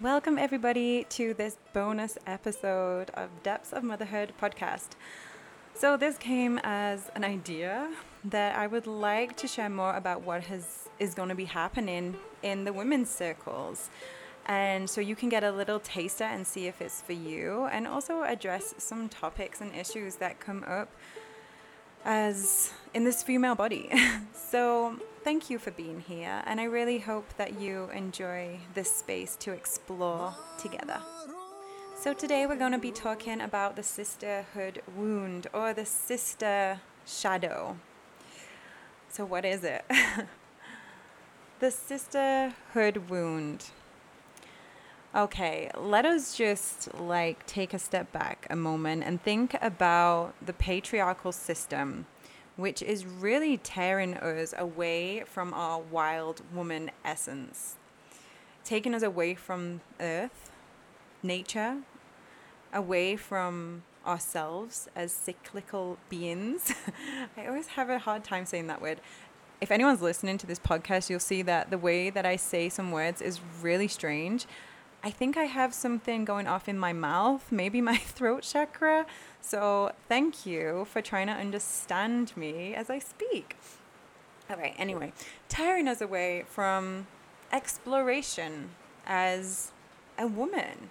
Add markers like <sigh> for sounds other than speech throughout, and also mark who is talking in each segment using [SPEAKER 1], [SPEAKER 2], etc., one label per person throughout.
[SPEAKER 1] Welcome, everybody, to this bonus episode of Depths of Motherhood podcast. So, this came as an idea that I would like to share more about what has is going to be happening in the women's circles. And so you can get a little taster and see if it's for you, and also address some topics and issues that come up as in this female body. <laughs> so, thank you for being here, and I really hope that you enjoy this space to explore together. So, today we're going to be talking about the sisterhood wound or the sister shadow. So, what is it? <laughs> the sisterhood wound. Okay, let us just like take a step back a moment and think about the patriarchal system, which is really tearing us away from our wild woman essence, taking us away from earth, nature, away from ourselves as cyclical beings. <laughs> I always have a hard time saying that word. If anyone's listening to this podcast, you'll see that the way that I say some words is really strange. I think I have something going off in my mouth, maybe my <laughs> throat chakra. So thank you for trying to understand me as I speak. All right, anyway, tearing us away from exploration as a woman.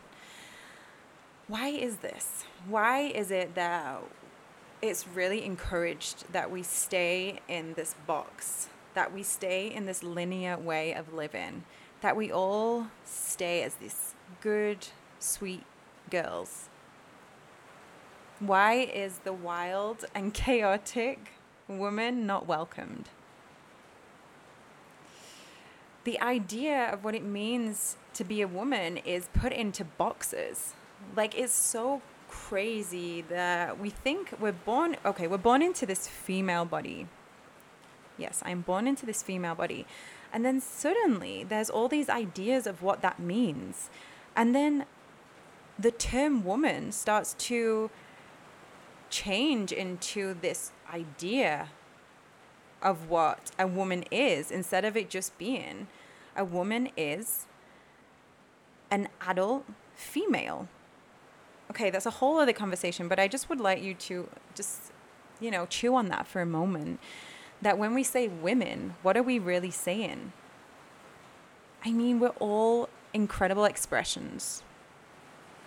[SPEAKER 1] Why is this? Why is it that it's really encouraged that we stay in this box, that we stay in this linear way of living? That we all stay as these good, sweet girls. Why is the wild and <laughs> chaotic woman not welcomed? The idea of what it means to be a woman is put into boxes. Like, it's so crazy that we think we're born, okay, we're born into this female body. Yes, I'm born into this female body. And then suddenly there's all these ideas of what that means. And then the term woman starts to change into this idea of what a woman is instead of it just being a woman is an adult female. Okay, that's a whole other conversation, but I just would like you to just, you know, chew on that for a moment that when we say women, what are we really saying? I mean, we're all incredible expressions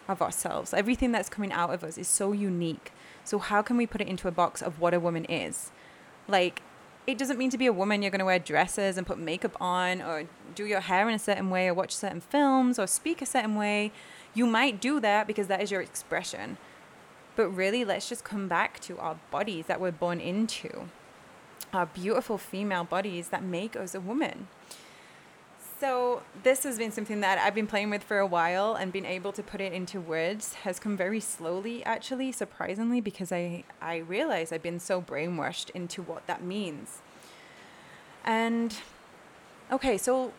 [SPEAKER 1] of ourselves. Everything that's coming out of us is so unique. So, how can we put it into a box of what a woman is? Like, it doesn't mean to be a woman, you're going to wear dresses and put makeup on, or do your hair in a certain way, or watch certain films, or speak a certain way. You might do that because that is your expression. But really, let's just come back to our bodies that we're born into uh, beautiful female bodies that make us a woman. So, this has been something that I've been playing with for a while and being able to put it into words has come very slowly, actually, surprisingly, because I, I realize I've been so brainwashed into what that means. And okay, so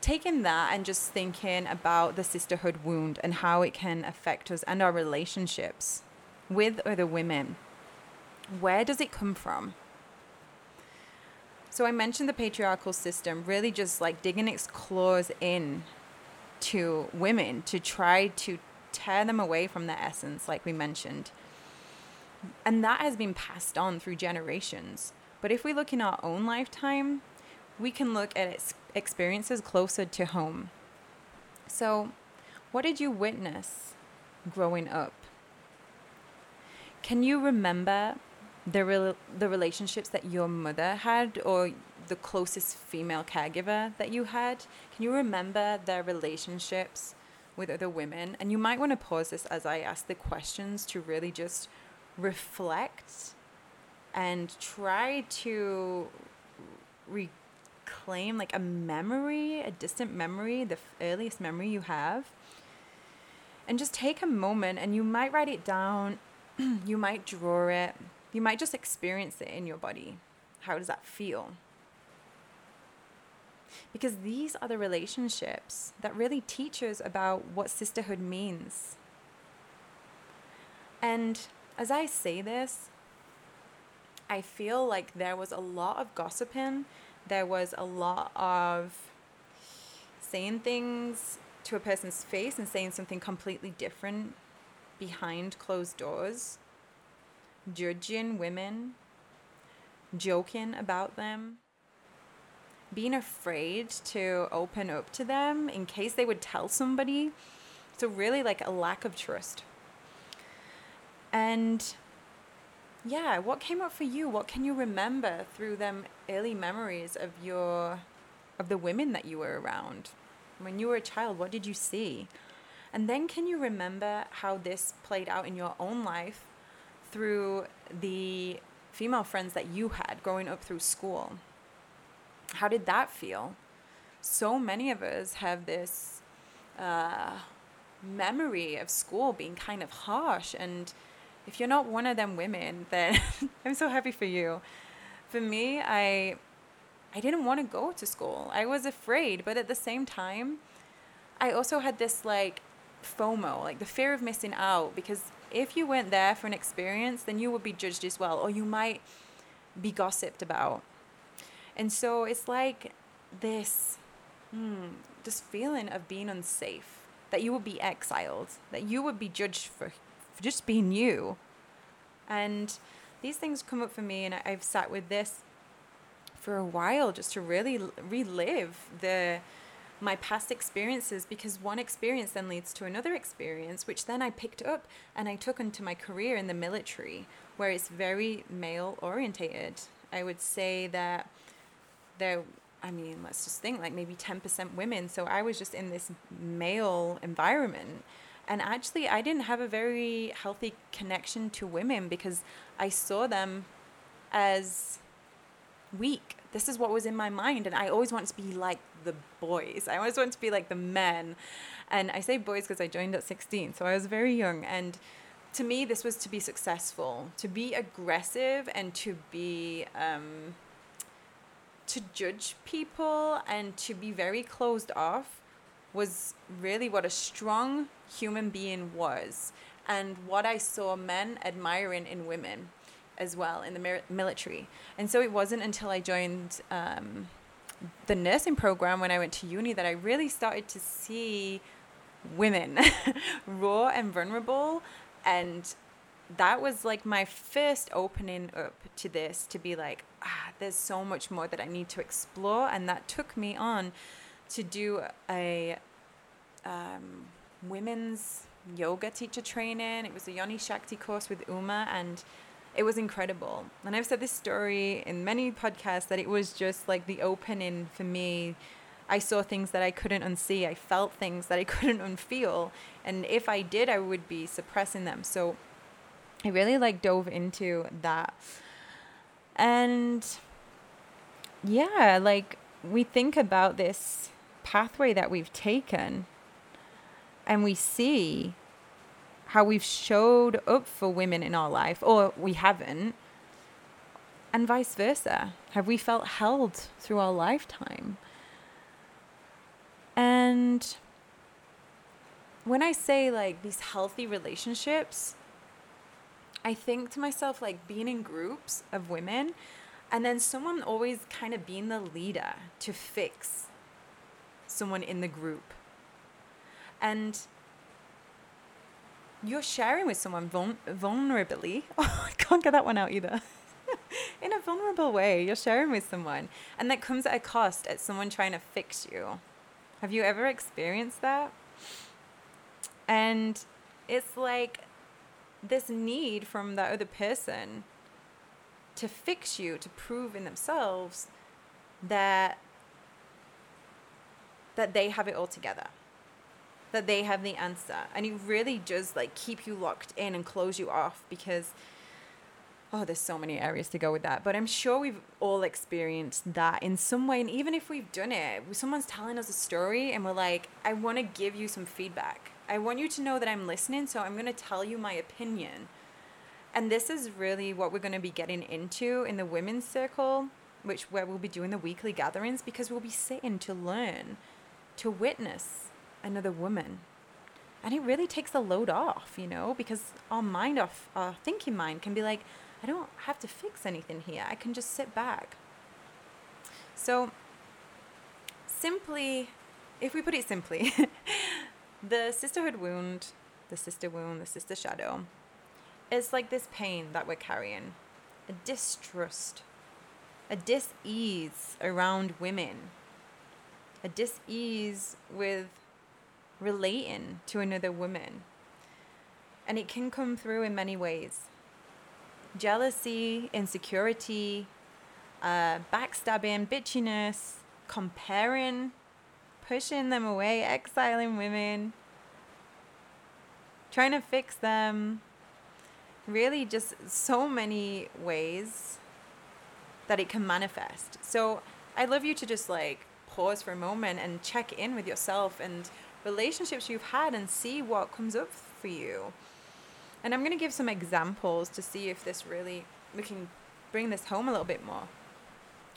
[SPEAKER 1] taking that and just thinking about the sisterhood wound and how it can affect us and our relationships with other women, where does it come from? So I mentioned the patriarchal system really just like digging its claws in to women to try to tear them away from their essence, like we mentioned. And that has been passed on through generations. But if we look in our own lifetime, we can look at experiences closer to home. So, what did you witness growing up? Can you remember the re- the relationships that your mother had or the closest female caregiver that you had can you remember their relationships with other women? And you might want to pause this as i ask the questions to really just reflect and try to reclaim like a memory a distant memory the earliest memory you have. And just take a moment and you might write it down <clears throat> you might draw it you might just experience it in your body. How does that feel? Because these are the relationships that really teach us about what sisterhood means. And as I say this, I feel like there was a lot of gossiping, there was a lot of saying things to a person's face and saying something completely different behind closed doors, judging women, joking about them, being afraid to open up to them in case they would tell somebody. So, really, like a lack of trust. And yeah, what came up for you? What can you remember through them early memories of your of the women that you were around? When you were a child, what did you see? And then can you remember how this played out in your own life through the female friends that you had growing up through school? How did that feel? So many of us have this uh, memory of school being kind of harsh. And if you're not one of them women, <laughs> then I'm so happy for you. For me, I I didn't want to go to school. I was afraid, but at the same time, I also had this like FOMO, like the fear of missing out because if you went there for an experience, then you would be judged as well or you might be gossiped about. And so it's like this hmm, this feeling of being unsafe, that you would be exiled, that you would be judged for, for just being you. And these things come up for me and I've sat with this for a while just to really relive the my past experiences because one experience then leads to another experience which then I picked up and I took into my career in the military where it's very male orientated. I would say that there I mean, let's just think like maybe 10% women. So I was just in this male environment. And actually, I didn't have a very healthy connection to women because I saw them as weak. This is what was in my mind. And I always wanted to be like the boys, I always wanted to be like the men. And I say boys because I joined at 16. So I was very young. And to me, this was to be successful, to be aggressive, and to be. Um, to judge people and to be very closed off was really what a strong human being was and what I saw men admiring in women as well in the military. And so it wasn't until I joined um, the nursing program when I went to uni that I really started to see women <laughs> raw and vulnerable. And that was like my first opening up to this to be like, ah, there's so much more that I need to explore. And that took me on to do a um, women's yoga teacher training. It was a Yoni Shakti course with Uma, and it was incredible. And I've said this story in many podcasts that it was just like the opening for me. I saw things that I couldn't unsee. I felt things that I <laughs> couldn't unfeel. And if I did, I would be suppressing them. So I really like dove into that. And yeah, like we think about this pathway that we've taken and we see how we've showed up for women in our life, or we haven't, and vice versa. Have we felt held through our lifetime? And when I say like these healthy relationships, I think to myself, like being in groups of women, and then someone always kind of being the leader to fix someone in the group. And you're sharing with someone vul- vulnerably. <laughs> Oh, I can't get that one out either. <laughs> in a vulnerable way, you're sharing with someone, and that comes at a cost at someone trying to fix you. Have you ever experienced that? And it's like this need from that other person to fix you, to prove in themselves that that they have it all together that they have the answer. And it really just like keep you locked in and close you off because oh there's so many areas to go with that. But i'm sure we've all experienced that in some way. And even if we've done it someone's telling us a story and we're like i want to give you some feedback. I want you to know that i'm listening so i'm going to tell you my opinion. And this is really what we're going to be getting into in the women's circle which where we'll be doing the weekly gatherings because we'll be sitting to learn to witness another woman. And it really takes the load off, you know, because our mind off our thinking mind can be like, I don't have to fix anything here. I can just sit back. So simply if we put it simply, <laughs> the sisterhood wound, the sister wound, the sister shadow, is like this pain that we're carrying, a distrust, a dis-ease around women, a dis-ease with relating to another woman. And it can come through in many ways jealousy, insecurity, uh, backstabbing, bitchiness, comparing, pushing them away, exiling women, trying to fix them. Really, just so many ways that it can manifest. So, I'd love you to just like pause for a moment and check in with yourself and relationships you've had and see what comes up for you. And I'm going to give some examples to see if this really, we can bring this home a little bit more.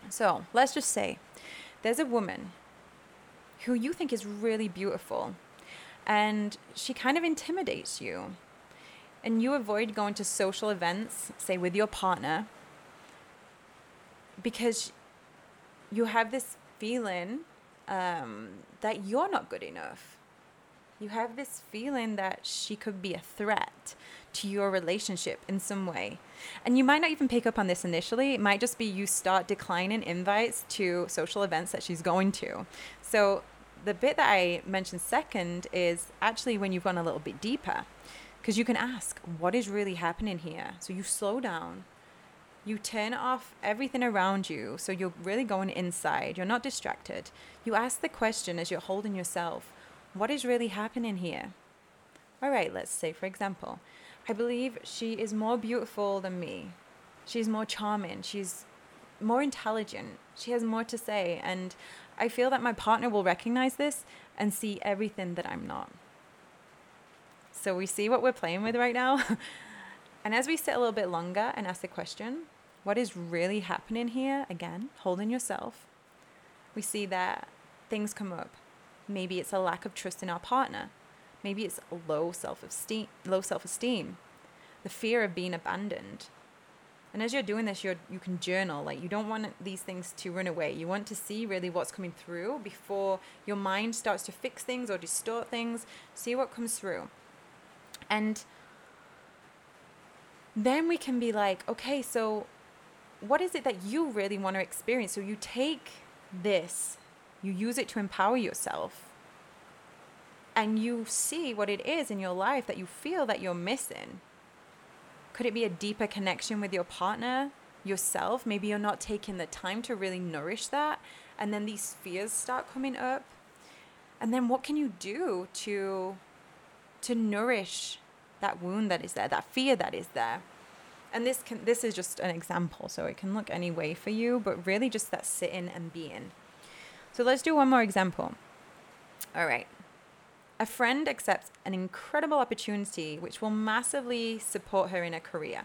[SPEAKER 1] So let's just say there's a woman who you think is really beautiful and she kind of intimidates you. And you avoid going to social events, say with your partner, because you have this feeling um, that you're not good enough you have this feeling that she could be a threat to your relationship in some way. And you might not even pick up on this initially. It might just be you start declining invites to social events that she's going to. So the bit that I mentioned second is actually when you've gone a little bit deeper. Because you can ask, what is really happening here? So you slow down, you turn off everything around you. So you're really going inside, you're not distracted. You ask the question as you're holding yourself what is really happening here? All right, let's say, for example, I believe she is more beautiful than me. She's more charming. She's more intelligent. She has more to say. And I feel that my partner will recognize this and see everything that I'm not. So we see what we're playing with right now. <laughs> and as we sit a little bit longer and ask the question, what is really happening here? Again, holding yourself. We see that things come up. Maybe it's a lack of trust in our partner. Maybe it's low self-esteem, low self-esteem, the fear of being abandoned. And as you're doing this, you you can journal. Like you don't want these things to run away. You want to see really what's coming through before your mind starts to fix things or distort things. See what comes through. And then we can be like, okay, so what is it that you really want to experience? So you take this you use it to empower yourself. And you see what it is in your life that you feel that you're missing. Could it be a deeper connection with your partner, yourself? Maybe you're not taking the time to really nourish that. And then these fears start coming up. And then what can you do to to nourish that wound that is there, that fear that is there? and this can this is just an example so it can look any way for you but really just that sitting and being so let's do one more example. All right. A friend accepts an incredible opportunity which will massively support her in her career,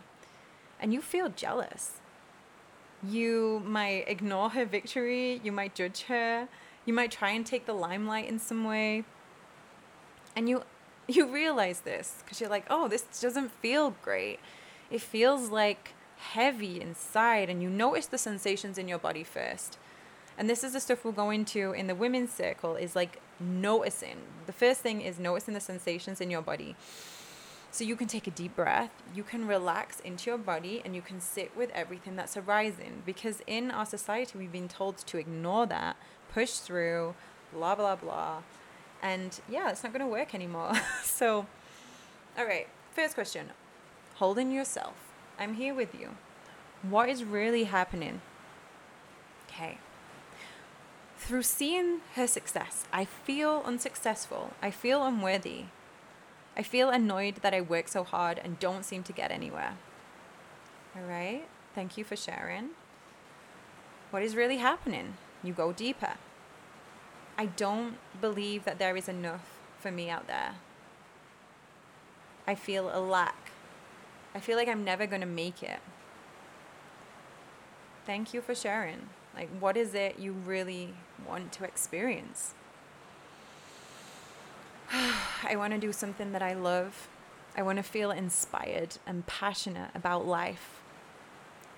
[SPEAKER 1] and you feel jealous. You might ignore her victory, you might judge her, you might try and take the limelight in some way. And you <laughs> you realize this because you're like, "Oh, this doesn't feel great." It feels like heavy inside and you notice the sensations in your body first and this is the stuff we'll go into in the women's circle is like noticing. The first thing is noticing the sensations in your body. So you can take a deep breath you can relax into your body and you can sit with everything that's arising. Because in our society we've been told to ignore that push through blah blah blah. And yeah it's not going to work anymore. <laughs> So all right first question. Holding yourself. I'm here with you. What is really happening? Okay through seeing her success, I feel unsuccessful. I feel unworthy. I feel annoyed that I work so hard and don't seem to get anywhere. All right. Thank you for sharing. What is really happening? You go deeper. I don't believe that there is enough for me out there. I feel a lack. I feel like I'm never going to make it. Thank you for sharing. Like, what is it you really want to experience? <sighs> I want to do something that I love. I want to feel inspired and passionate about life.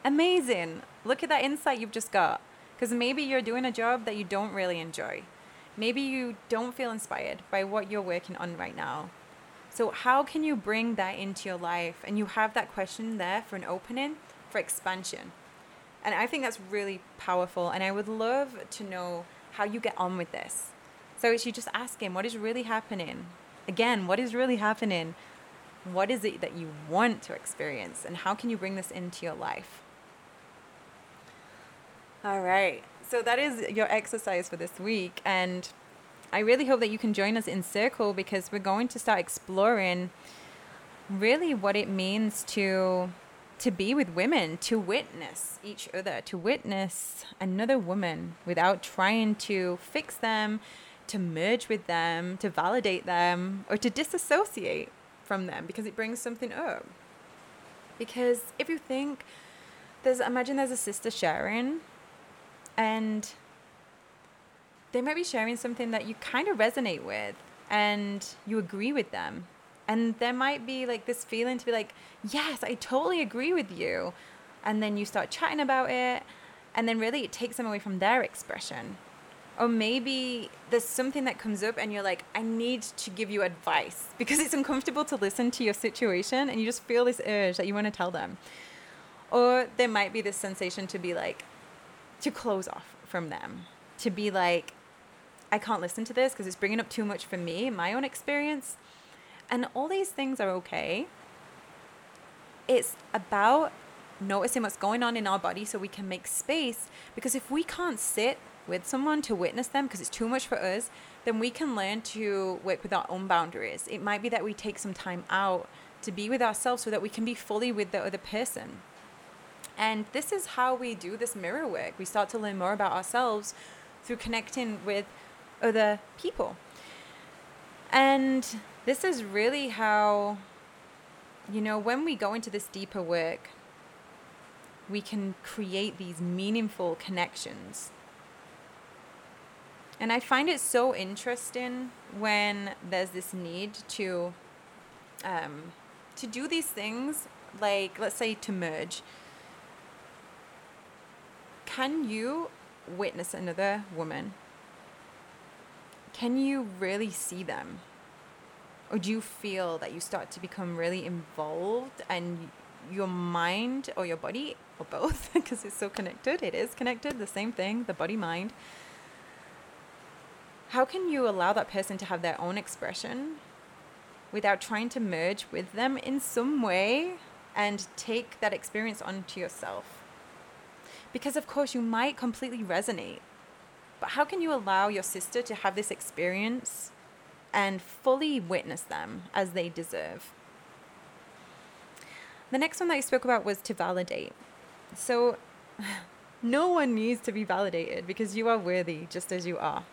[SPEAKER 1] Amazing. Look at that insight you've just got. Because maybe you're doing a job that you don't really enjoy. Maybe you don't feel inspired by what you're working on right now. So, how can you bring that into your life? And you have that question there for an opening, for expansion. And I think that's really powerful. And I would love to know how you get on with this. So, it's you just ask him what is really happening? Again, what is really happening? What is it that you want to experience? And how can you bring this into your life? All right. So that is your exercise for this week. And I really hope that you can join us in Circle because we're going to start exploring really what it means to to be with women, to witness each other, to witness another woman without trying to fix them, to merge with them, to validate them, or to disassociate from them because it brings something up. Because if you think there's imagine there's a sister sharing and they might be sharing something that you kind of resonate with and you agree with them. And there might be like this feeling to be like, yes, I totally agree with you. And then you start chatting about it, and then really it takes them away from their expression. Or maybe there's something that comes up and you're like, I need to give you advice <laughs> because it's uncomfortable to listen to your situation and you just feel this urge that you want to tell them. Or there might be this sensation to be like, to close off from them, to be like, I can't listen to this because it's bringing up too much for me, my own experience. And all these things are okay. It's about noticing what's going on in our body so we can make space. Because if we can't sit with someone to witness them because it's too much for us, then we can learn to work with our own boundaries. It might be that we take some time out to be with ourselves so that we can be fully with the other person. And this is how we do this mirror work. We start to learn more about ourselves through connecting with other people. And this is really how, you know, when we go into this deeper work, we can create these meaningful connections. And I find it so interesting when there's this need to um, to do these things, like let's say to merge can you witness another woman? Can you really see them? Or do you feel that you start to become really involved and your mind or your body, or both, <laughs> because it's so connected, it is connected, the same thing, the body mind. How can you allow that person to have their own expression without trying to merge with them in some way and take that experience onto yourself? Because, of course, you might completely resonate. But how can you allow your sister to have this experience and fully witness them as they deserve? The next one that I spoke about was to validate. So, <laughs> no one needs to be validated because you are worthy just as you are.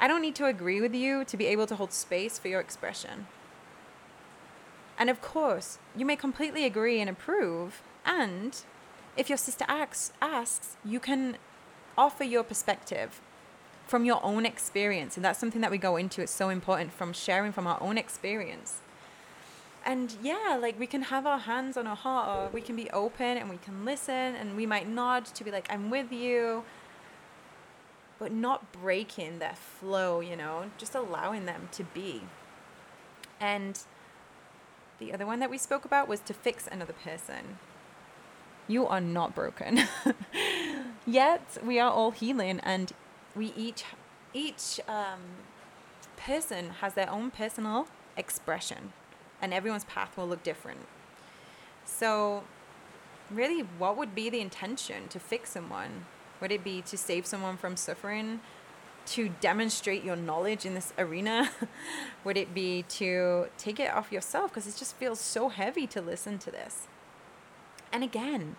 [SPEAKER 1] I don't need to agree with you to be able to hold space for your expression. And of course, you may completely agree and approve, and if your sister asks, asks, you can offer your perspective from your own experience. And that's something that we go into. It's so important from sharing from our own experience. And yeah, like we can have our hands on our heart, or we can be open and we can listen, and we might nod to be like, I'm with you, but not breaking their flow, you know, just allowing them to be. And the other one that we spoke about was to fix another person. You are not broken. <laughs> Yet we are all healing, and we each each um, person has their own personal expression, and everyone's path will look different. So, really, what would be the intention to fix someone? Would it be to save someone from suffering? To demonstrate your knowledge in this arena? <laughs> would it be to take it off yourself? Because it just feels so heavy to listen to this. And again,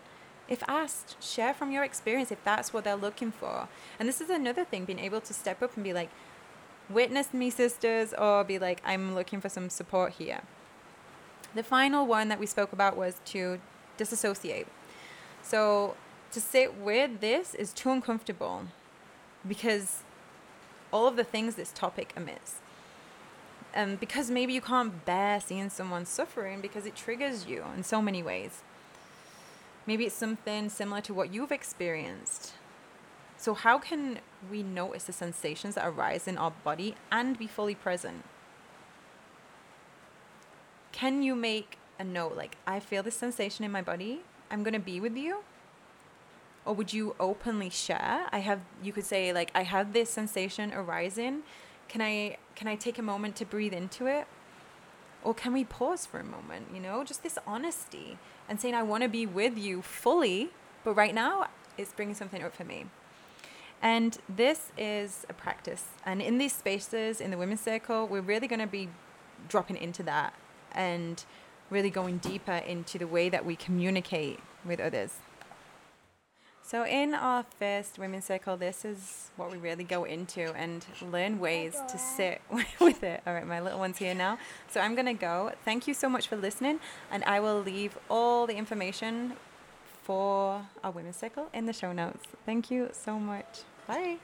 [SPEAKER 1] if asked, share from your experience if that's what they're looking for. And this is another thing being able to step up and be like, witness me, sisters, or be like, I'm looking for some support here. The final one that we spoke about was to disassociate. So to sit with this is too uncomfortable because all of the things this topic emits. Um, because maybe you can't bear seeing someone suffering because it triggers you in so many ways. Maybe it's something similar to what you've experienced. So, how can we notice the sensations that arise in our body and be fully present? Can you make a note like, I feel this sensation in my body, I'm to be with you? Or would you openly share? I have, you could say, like, I have this sensation arising. Can I, can I take a moment to breathe into it? Or can we pause for a moment, you know, just this honesty and saying, I want to be with you fully, but right now it's bringing something up for me. And this is a practice. And in these spaces, in the women's circle, we're really going to be dropping into that and really going deeper into the way that we communicate with others. So, in our first women's circle, this is what we really go into and learn ways to sit <laughs> with it. All right, my little one's here now. So, I'm going to go. Thank you so much for listening, and I will leave all the information for our women's circle in the show notes. Thank you so much. Bye.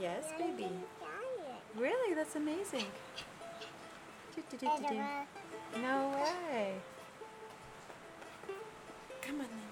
[SPEAKER 1] Yes, baby. Really? That's amazing. No way. Come on then.